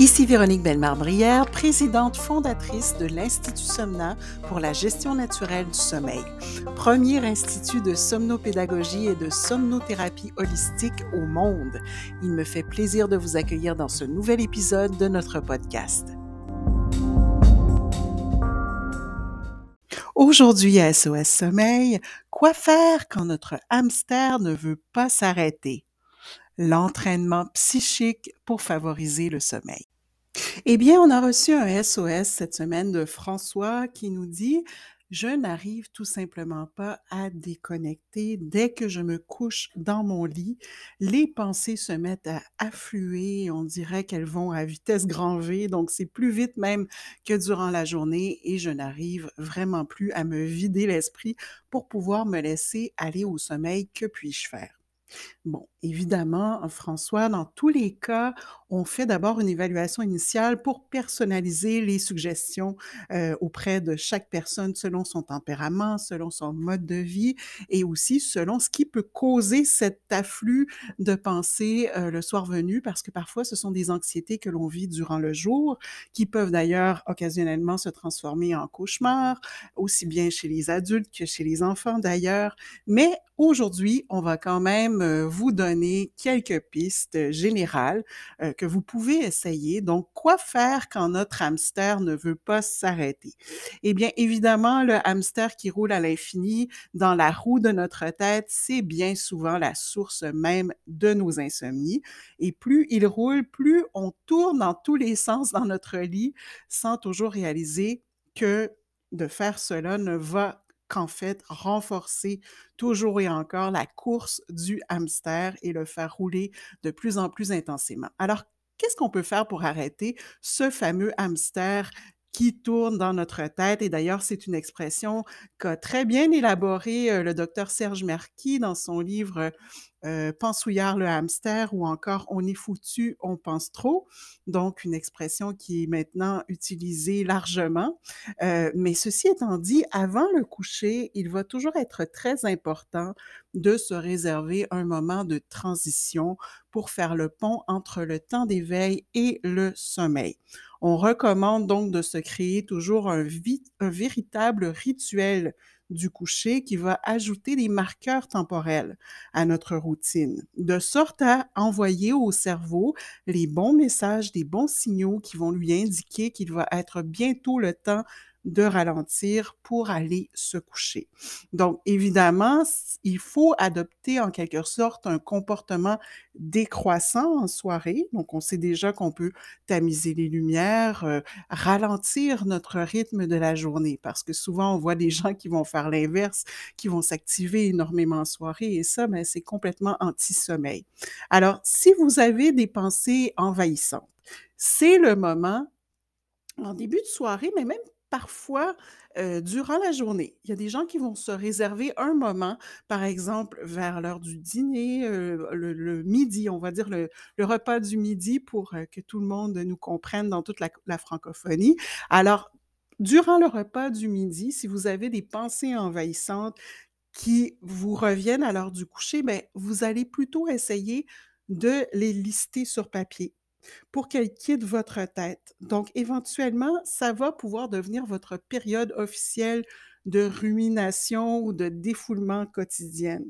Ici Véronique Bellemare-Brière, présidente fondatrice de l'Institut Somna pour la gestion naturelle du sommeil, premier institut de somnopédagogie et de somnothérapie holistique au monde. Il me fait plaisir de vous accueillir dans ce nouvel épisode de notre podcast. Aujourd'hui à SOS Sommeil, quoi faire quand notre hamster ne veut pas s'arrêter? L'entraînement psychique pour favoriser le sommeil. Eh bien, on a reçu un SOS cette semaine de François qui nous dit je n'arrive tout simplement pas à déconnecter. Dès que je me couche dans mon lit, les pensées se mettent à affluer. On dirait qu'elles vont à vitesse grand V, donc c'est plus vite même que durant la journée et je n'arrive vraiment plus à me vider l'esprit pour pouvoir me laisser aller au sommeil. Que puis-je faire? Bon, évidemment, François, dans tous les cas, on fait d'abord une évaluation initiale pour personnaliser les suggestions euh, auprès de chaque personne selon son tempérament, selon son mode de vie et aussi selon ce qui peut causer cet afflux de pensées euh, le soir venu, parce que parfois ce sont des anxiétés que l'on vit durant le jour, qui peuvent d'ailleurs occasionnellement se transformer en cauchemars, aussi bien chez les adultes que chez les enfants d'ailleurs. Mais aujourd'hui, on va quand même euh, vous donner quelques pistes générales que vous pouvez essayer. Donc, quoi faire quand notre hamster ne veut pas s'arrêter? Eh bien, évidemment, le hamster qui roule à l'infini dans la roue de notre tête, c'est bien souvent la source même de nos insomnies. Et plus il roule, plus on tourne dans tous les sens dans notre lit sans toujours réaliser que de faire cela ne va qu'en fait renforcer toujours et encore la course du hamster et le faire rouler de plus en plus intensément. Alors, qu'est-ce qu'on peut faire pour arrêter ce fameux hamster qui tourne dans notre tête? Et d'ailleurs, c'est une expression qu'a très bien élaborée euh, le docteur Serge Merki dans son livre euh, Pensouillard le hamster ou encore On est foutu, on pense trop. Donc, une expression qui est maintenant utilisée largement. Euh, mais ceci étant dit, avant le coucher, il va toujours être très important de se réserver un moment de transition pour faire le pont entre le temps d'éveil et le sommeil. On recommande donc de se créer toujours un, un véritable rituel du coucher qui va ajouter des marqueurs temporels à notre routine, de sorte à envoyer au cerveau les bons messages, des bons signaux qui vont lui indiquer qu'il va être bientôt le temps de ralentir pour aller se coucher. Donc, évidemment, il faut adopter en quelque sorte un comportement décroissant en soirée. Donc, on sait déjà qu'on peut tamiser les lumières, euh, ralentir notre rythme de la journée, parce que souvent, on voit des gens qui vont faire l'inverse, qui vont s'activer énormément en soirée, et ça, ben, c'est complètement anti-sommeil. Alors, si vous avez des pensées envahissantes, c'est le moment en début de soirée, mais même parfois durant la journée. Il y a des gens qui vont se réserver un moment, par exemple vers l'heure du dîner, le, midi, on va dire le, repas du midi pour que tout le monde nous comprenne dans toute la, francophonie. Alors, durant le repas du midi, si vous avez des pensées envahissantes qui vous reviennent à l'heure du coucher, ben, vous allez plutôt essayer de les lister sur papier pour qu'elle quitte votre tête. Donc, éventuellement, ça va pouvoir devenir votre période officielle de rumination ou de défoulement quotidienne.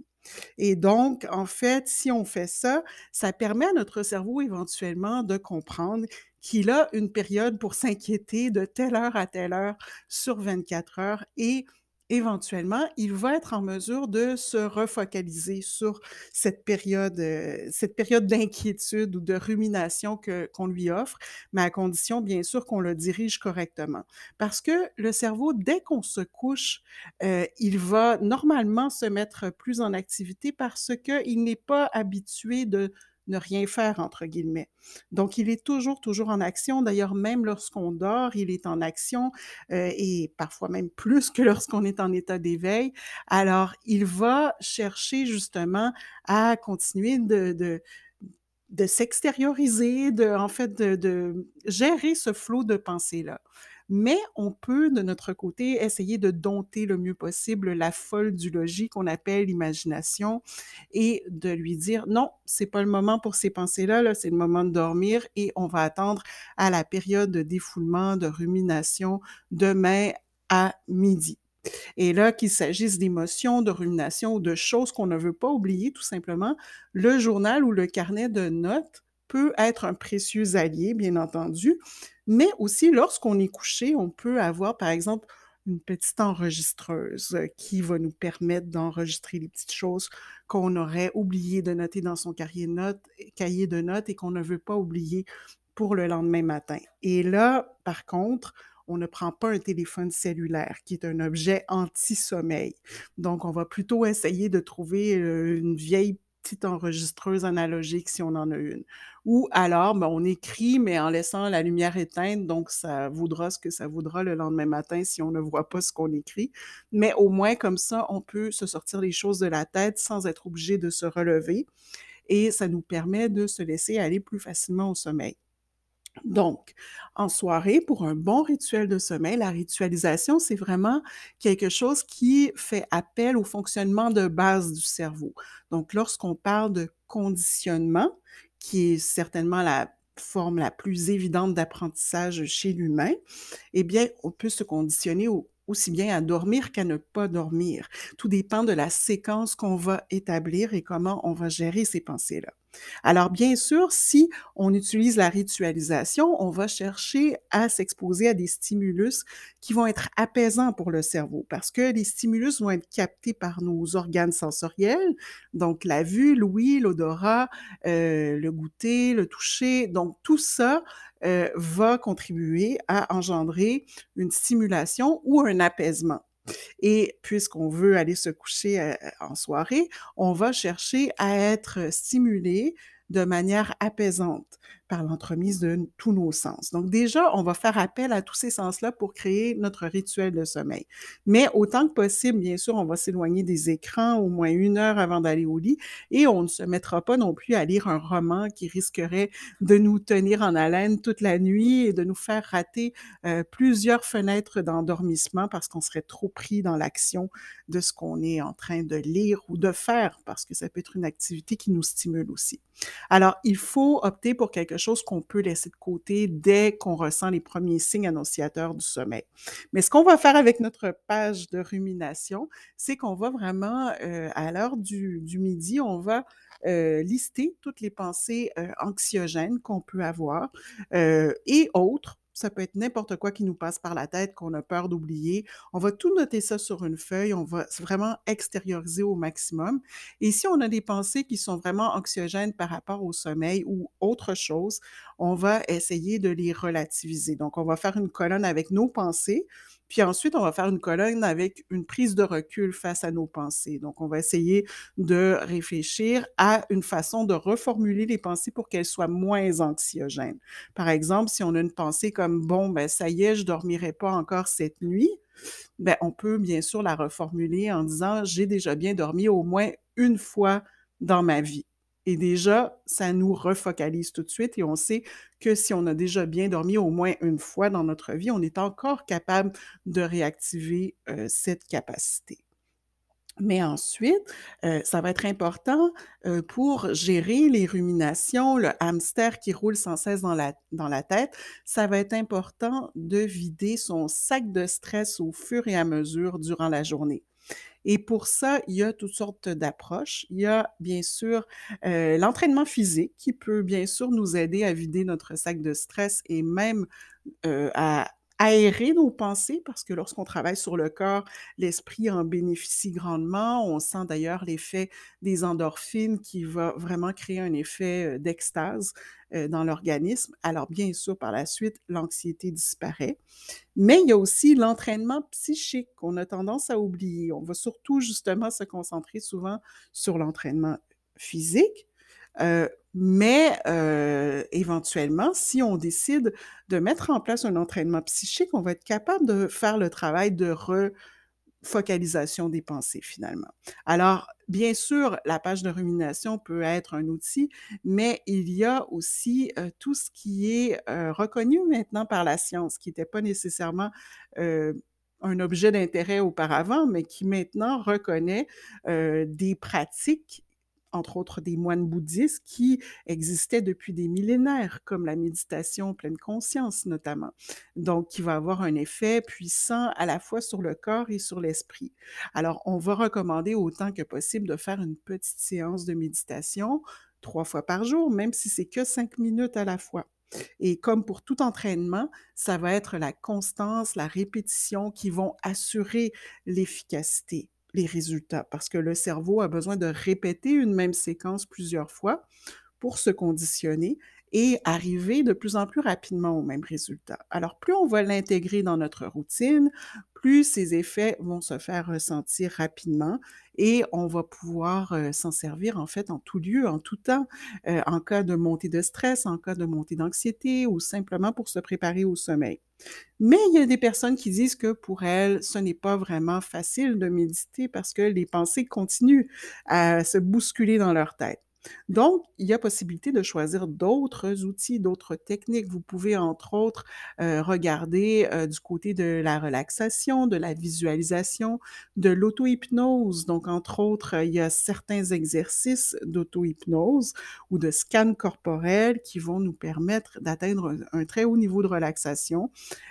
Et donc, en fait, si on fait ça, ça permet à notre cerveau éventuellement de comprendre qu'il a une période pour s'inquiéter de telle heure à telle heure sur 24 heures et éventuellement, il va être en mesure de se refocaliser sur cette période, euh, cette période d'inquiétude ou de rumination qu'on lui offre, mais à condition, bien sûr, qu'on le dirige correctement. Parce que le cerveau, dès qu'on se couche, euh, il va normalement se mettre plus en activité parce qu'il n'est pas habitué de ne rien faire, entre guillemets. Donc, il est toujours, toujours en action. D'ailleurs, même lorsqu'on dort, il est en action euh, et parfois même plus que lorsqu'on est en état d'éveil. Alors, il va chercher justement à continuer de, de s'extérioriser, de, en fait, de, de, gérer ce flot de pensées-là. Mais on peut, de notre côté, essayer de dompter le mieux possible la folle du logis qu'on appelle l'imagination et de lui dire non, c'est pas le moment pour ces pensées-là, -là, c'est le moment de dormir et on va attendre à la période de défoulement, de rumination demain à midi. Et là, qu'il s'agisse d'émotions, de rumination ou de choses qu'on ne veut pas oublier tout simplement, le journal ou le carnet de notes peut être un précieux allié, bien entendu, mais aussi lorsqu'on est couché, on peut avoir, par exemple, une petite enregistreuse qui va nous permettre d'enregistrer les petites choses qu'on aurait oublié de noter dans son cahier de notes cahier de notes et qu'on ne veut pas oublier pour le lendemain matin. Et là, par contre, on ne prend pas un téléphone cellulaire qui est un objet anti-sommeil. Donc, on va plutôt essayer de trouver, heu, une vieille petite enregistreuse analogique si on en a une. Ou alors, ben, on écrit, mais en laissant la lumière éteinte, donc ça vaudra ce que ça vaudra le lendemain matin si on ne voit pas ce qu'on écrit. Mais au moins comme ça, on peut se sortir les choses de la tête sans être obligé de se relever et ça nous permet de se laisser aller plus facilement au sommeil. Donc, en soirée, pour un bon rituel de sommeil, la ritualisation, c'est vraiment quelque chose qui fait appel au fonctionnement de base du cerveau. Donc, lorsqu'on parle de conditionnement, qui est certainement la forme la plus évidente d'apprentissage chez l'humain, eh bien, on peut se conditionner au aussi bien à dormir qu'à ne pas dormir. Tout dépend de la séquence qu'on va établir et comment on va gérer ces pensées-là. Alors bien sûr, si on utilise la ritualisation, on va chercher à s'exposer à des stimulus qui vont être apaisants pour le cerveau parce que les stimulus vont être captés par nos organes sensoriels, donc la vue, l'ouïe, l'odorat, heu, le goûter, le toucher, donc tout ça, heu, va contribuer à engendrer une stimulation ou un apaisement. Et puisqu'on veut aller se coucher, heu, en soirée, on va chercher à être stimulé de manière apaisante par l'entremise de tous nos sens. Donc déjà, on va faire appel à tous ces sens-là pour créer notre rituel de sommeil. Mais autant que possible, bien sûr, on va s'éloigner des écrans au moins 1 heure avant d'aller au lit et on ne se mettra pas non plus à lire un roman qui risquerait de nous tenir en haleine toute la nuit et de nous faire rater, heu, plusieurs fenêtres d'endormissement parce qu'on serait trop pris dans l'action de ce qu'on est en train de lire ou de faire, parce que ça peut être une activité qui nous stimule aussi. Alors, il faut opter pour quelque chose qu'on peut laisser de côté dès qu'on ressent les premiers signes annonciateurs du sommeil. Mais ce qu'on va faire avec notre page de rumination, c'est qu'on va vraiment, heu, à l'heure du midi, on va, heu, lister toutes les pensées, heu, anxiogènes qu'on peut avoir, et autres. Ça peut être n'importe quoi qui nous passe par la tête, qu'on a peur d'oublier. On va tout noter ça sur une feuille, on va vraiment extérioriser au maximum et si on a des pensées qui sont vraiment anxiogènes par rapport au sommeil ou autre chose, on va essayer de les relativiser. Donc on va faire une colonne avec nos pensées, puis ensuite on va faire une colonne avec une prise de recul face à nos pensées. Donc on va essayer de réfléchir à une façon de reformuler les pensées pour qu'elles soient moins anxiogènes. Par exemple, si on a une pensée comme: «Bon, ben, ça y est, je dormirai pas encore cette nuit», ben, on peut bien sûr la reformuler en disant: «J'ai déjà bien dormi au moins 1 fois dans ma vie» et déjà, ça nous refocalise tout de suite et on sait que si on a déjà bien dormi au moins 1 fois dans notre vie, on est encore capable de réactiver, heu, cette capacité. Mais ensuite, heu, ça va être important, heu, pour gérer les ruminations, le hamster qui roule sans cesse dans la dans la tête, ça va être important de vider son sac de stress au fur et à mesure durant la journée et pour ça, il y a toutes sortes d'approches. Il y a bien sûr, heu, l'entraînement physique qui peut bien sûr nous aider à vider notre sac de stress et même, heu, à aérer nos pensées parce que lorsqu'on travaille sur le corps, l'esprit en bénéficie grandement. On sent d'ailleurs l'effet des endorphines qui va vraiment créer un effet, d'extase, dans l'organisme. Alors bien sûr, par la suite, l'anxiété disparaît. Mais il y a aussi l'entraînement psychique qu'on a tendance à oublier. On va surtout justement se concentrer souvent sur l'entraînement physique, heu, mais heu, éventuellement, si on décide de mettre en place un entraînement psychique, on va être capable de faire le travail de focalisation des pensées finalement. Alors, bien sûr, la page de rumination peut être un outil, mais il y a aussi euh, tout ce qui est euh, reconnu maintenant par la science, qui n'était pas nécessairement euh, un objet d'intérêt auparavant, mais qui maintenant reconnaît des pratiques entre autres des moines bouddhistes qui existaient depuis des millénaires, comme la méditation pleine conscience notamment. Donc, qui va avoir un effet puissant à la fois sur le corps et sur l'esprit. Alors, on va recommander autant que possible de faire une petite séance de méditation trois fois par jour, même si c'est que cinq minutes à la fois. Et comme pour tout entraînement, ça va être la constance, la répétition qui vont assurer l'efficacité les résultats parce que le cerveau a besoin de répéter une même séquence plusieurs fois pour se conditionner et arriver de plus en plus rapidement au même résultat. Alors, plus on va l'intégrer dans notre routine, plus ces effets vont se faire ressentir rapidement et on va pouvoir euh, s'en servir en fait en tout lieu, en tout temps, euh, en cas de montée de stress, en cas de montée d'anxiété ou simplement pour se préparer au sommeil. Mais il y a des personnes qui disent que pour elles, ce n'est pas vraiment facile de méditer parce que les pensées continuent à se bousculer dans leur tête. Donc, il y a possibilité de choisir d'autres outils, d'autres techniques. Vous pouvez, entre autres, euh, regarder euh, du côté de la relaxation, de la visualisation, de l'auto-hypnose. Donc, entre autres, il y a certains exercices d'auto-hypnose ou de scan corporel qui vont nous permettre d'atteindre un, très haut niveau de relaxation.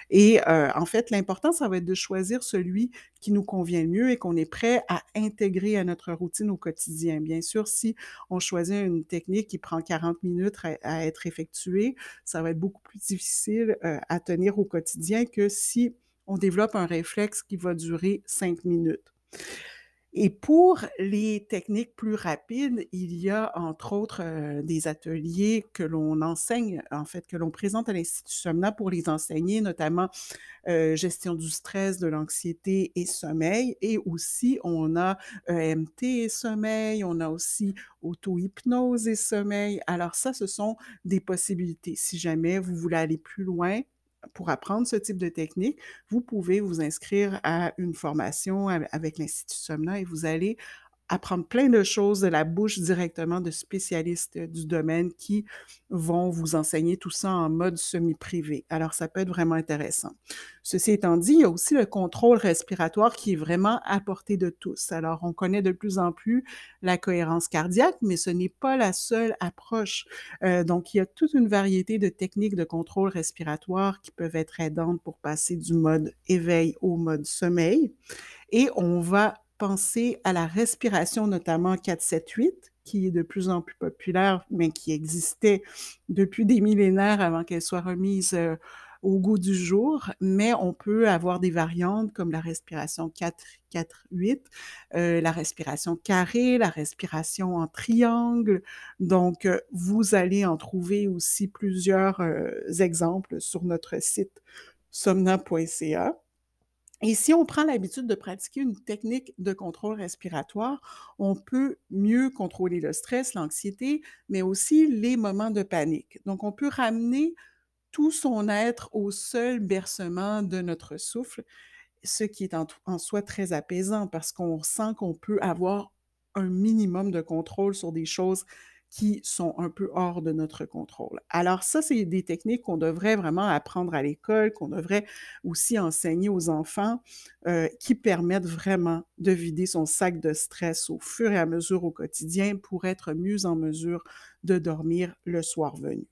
Et euh, en fait, l'important, ça va être de choisir celui qui nous convient le mieux et qu'on est prêt à intégrer à notre routine au quotidien. Bien sûr, si on choisit une technique qui prend 40 minutes à, être effectuée, ça va être beaucoup plus difficile euh, à tenir au quotidien que si on développe un réflexe qui va durer 5 minutes. Et pour les techniques plus rapides, il y a entre autres euh, des ateliers que l'on enseigne, en fait, que l'on présente à l'Institut Somna pour les enseigner, notamment euh, gestion du stress, de l'anxiété et sommeil. Et aussi, on a EMT et sommeil, on a aussi auto-hypnose et sommeil. Alors ça, ce sont des possibilités. Si jamais vous voulez aller plus loin, pour apprendre ce type de technique, vous pouvez vous inscrire à une formation avec l'Institut Somna et vous allez apprendre plein de choses de la bouche directement de spécialistes du domaine qui vont vous enseigner tout ça en mode semi-privé. Alors, ça peut être vraiment intéressant. Ceci étant dit, il y a aussi le contrôle respiratoire qui est vraiment à portée de tous. Alors, on connaît de plus en plus la cohérence cardiaque, mais ce n'est pas la seule approche. Euh, donc, il y a toute une variété de techniques de contrôle respiratoire qui peuvent être aidantes pour passer du mode éveil au mode sommeil. Et on va penser à la respiration, notamment 4-7-8, qui est de plus en plus populaire, mais qui existait depuis des millénaires avant qu'elle soit remise euh, au goût du jour, mais on peut avoir des variantes comme la respiration 4-4-8, euh, la respiration carrée, la respiration en triangle. Donc, euh, vous allez en trouver aussi plusieurs exemples sur notre site somna.ca. Et si on prend l'habitude de pratiquer une technique de contrôle respiratoire, on peut mieux contrôler le stress, l'anxiété, mais aussi les moments de panique. Donc, on peut ramener tout son être au seul bercement de notre souffle, ce qui est en, en soi très apaisant parce qu'on sent qu'on peut avoir un minimum de contrôle sur des choses qui sont un peu hors de notre contrôle. Alors ça, c'est des techniques qu'on devrait vraiment apprendre à l'école, qu'on devrait aussi enseigner aux enfants, euh, qui permettent vraiment de vider son sac de stress au fur et à mesure au quotidien pour être mieux en mesure de dormir le soir venu.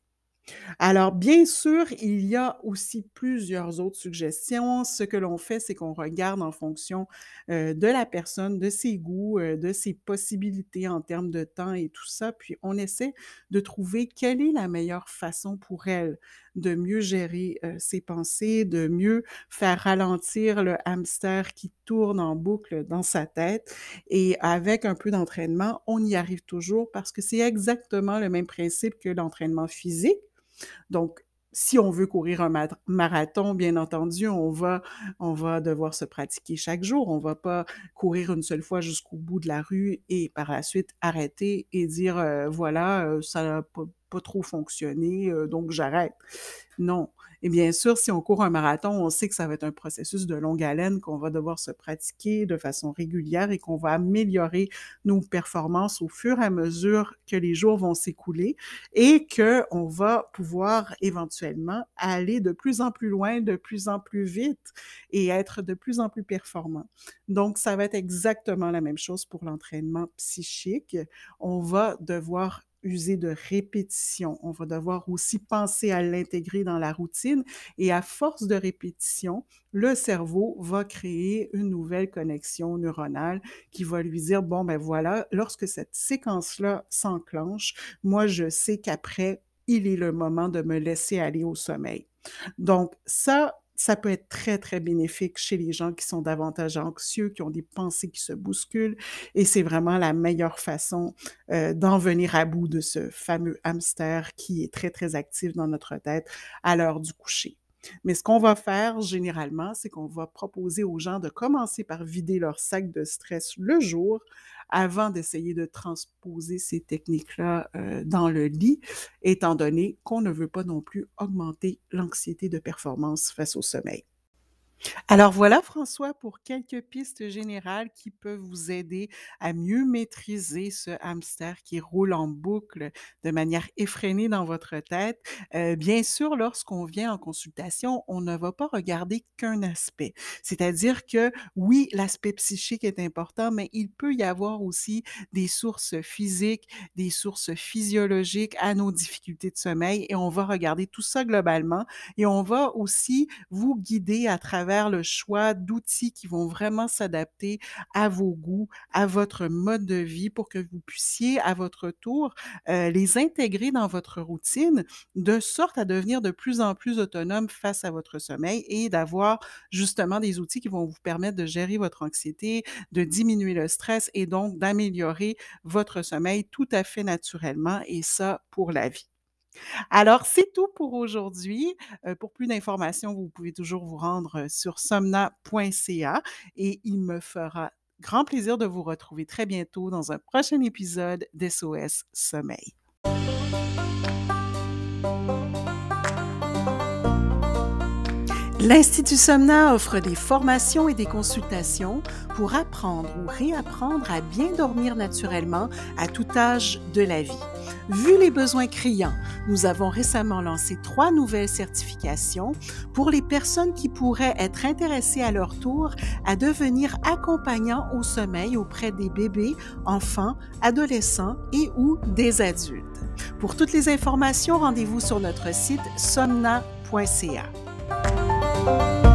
Alors, bien sûr, il y a aussi plusieurs autres suggestions. Ce que l'on fait, c'est qu'on regarde en fonction euh, de la personne, de ses goûts, euh, de ses possibilités en termes de temps et tout ça, puis on essaie de trouver quelle est la meilleure façon pour elle de mieux gérer euh, ses pensées, de mieux faire ralentir le hamster qui tourne en boucle dans sa tête. Et avec un peu d'entraînement, on y arrive toujours parce que c'est exactement le même principe que l'entraînement physique. Donc, si on veut courir un marathon, bien entendu, on va, on va devoir se pratiquer chaque jour. On va pas courir une seule fois jusqu'au bout de la rue et par la suite arrêter et dire euh, voilà, euh, ça n'a pas, trop fonctionné, euh, donc j'arrête. Non, Et bien sûr, si on court un marathon, on sait que ça va être un processus de longue haleine, qu'on va devoir se pratiquer de façon régulière et qu'on va améliorer nos performances au fur et à mesure que les jours vont s'écouler et qu'on va pouvoir éventuellement aller de plus en plus loin, de plus en plus vite et être de plus en plus performant. Donc, ça va être exactement la même chose pour l'entraînement psychique. On va devoir user de répétition. On va devoir aussi penser à l'intégrer dans la routine et à force de répétition, le cerveau va créer une nouvelle connexion neuronale qui va lui dire, bon, ben voilà, lorsque cette séquence-là s'enclenche, moi, je sais qu'après, il est le moment de me laisser aller au sommeil. Donc, ça, ça peut être très, très bénéfique chez les gens qui sont davantage anxieux, qui ont des pensées qui se bousculent. Et c'est vraiment la meilleure façon euh, d'en venir à bout de ce fameux hamster qui est très, très actif dans notre tête à l'heure du coucher. Mais ce qu'on va faire généralement, c'est qu'on va proposer aux gens de commencer par vider leur sac de stress le jour avant d'essayer de transposer ces techniques-là euh, dans le lit, étant donné qu'on ne veut pas non plus augmenter l'anxiété de performance face au sommeil. Alors voilà, François, pour quelques pistes générales qui peuvent vous aider à mieux maîtriser ce hamster qui roule en boucle de manière effrénée dans votre tête. Euh, bien sûr, lorsqu'on vient en consultation, on ne va pas regarder qu'un aspect. C'est-à-dire que oui, l'aspect psychique est important, mais il peut y avoir aussi des sources physiques, des sources physiologiques à nos difficultés de sommeil et on va regarder tout ça globalement et on va aussi vous guider à travers le choix d'outils qui vont vraiment s'adapter à vos goûts, à votre mode de vie pour que vous puissiez à votre tour euh, les intégrer dans votre routine de sorte à devenir de plus en plus autonome face à votre sommeil et d'avoir justement des outils qui vont vous permettre de gérer votre anxiété, de diminuer le stress et donc d'améliorer votre sommeil tout à fait naturellement et ça pour la vie. Alors, c'est tout pour aujourd'hui. Euh, pour plus d'informations, vous pouvez toujours vous rendre euh, sur somna.ca et il me fera grand plaisir de vous retrouver très bientôt dans un prochain épisode d'SOS Sommeil. L'Institut Somna offre des formations et des consultations pour apprendre ou réapprendre à bien dormir naturellement à tout âge de la vie. Vu les besoins criants, nous avons récemment lancé trois nouvelles certifications pour les personnes qui pourraient être intéressées à leur tour à devenir accompagnants au sommeil auprès des bébés, enfants, adolescents et ou des adultes. Pour toutes les informations, rendez-vous sur notre site somna.ca. Música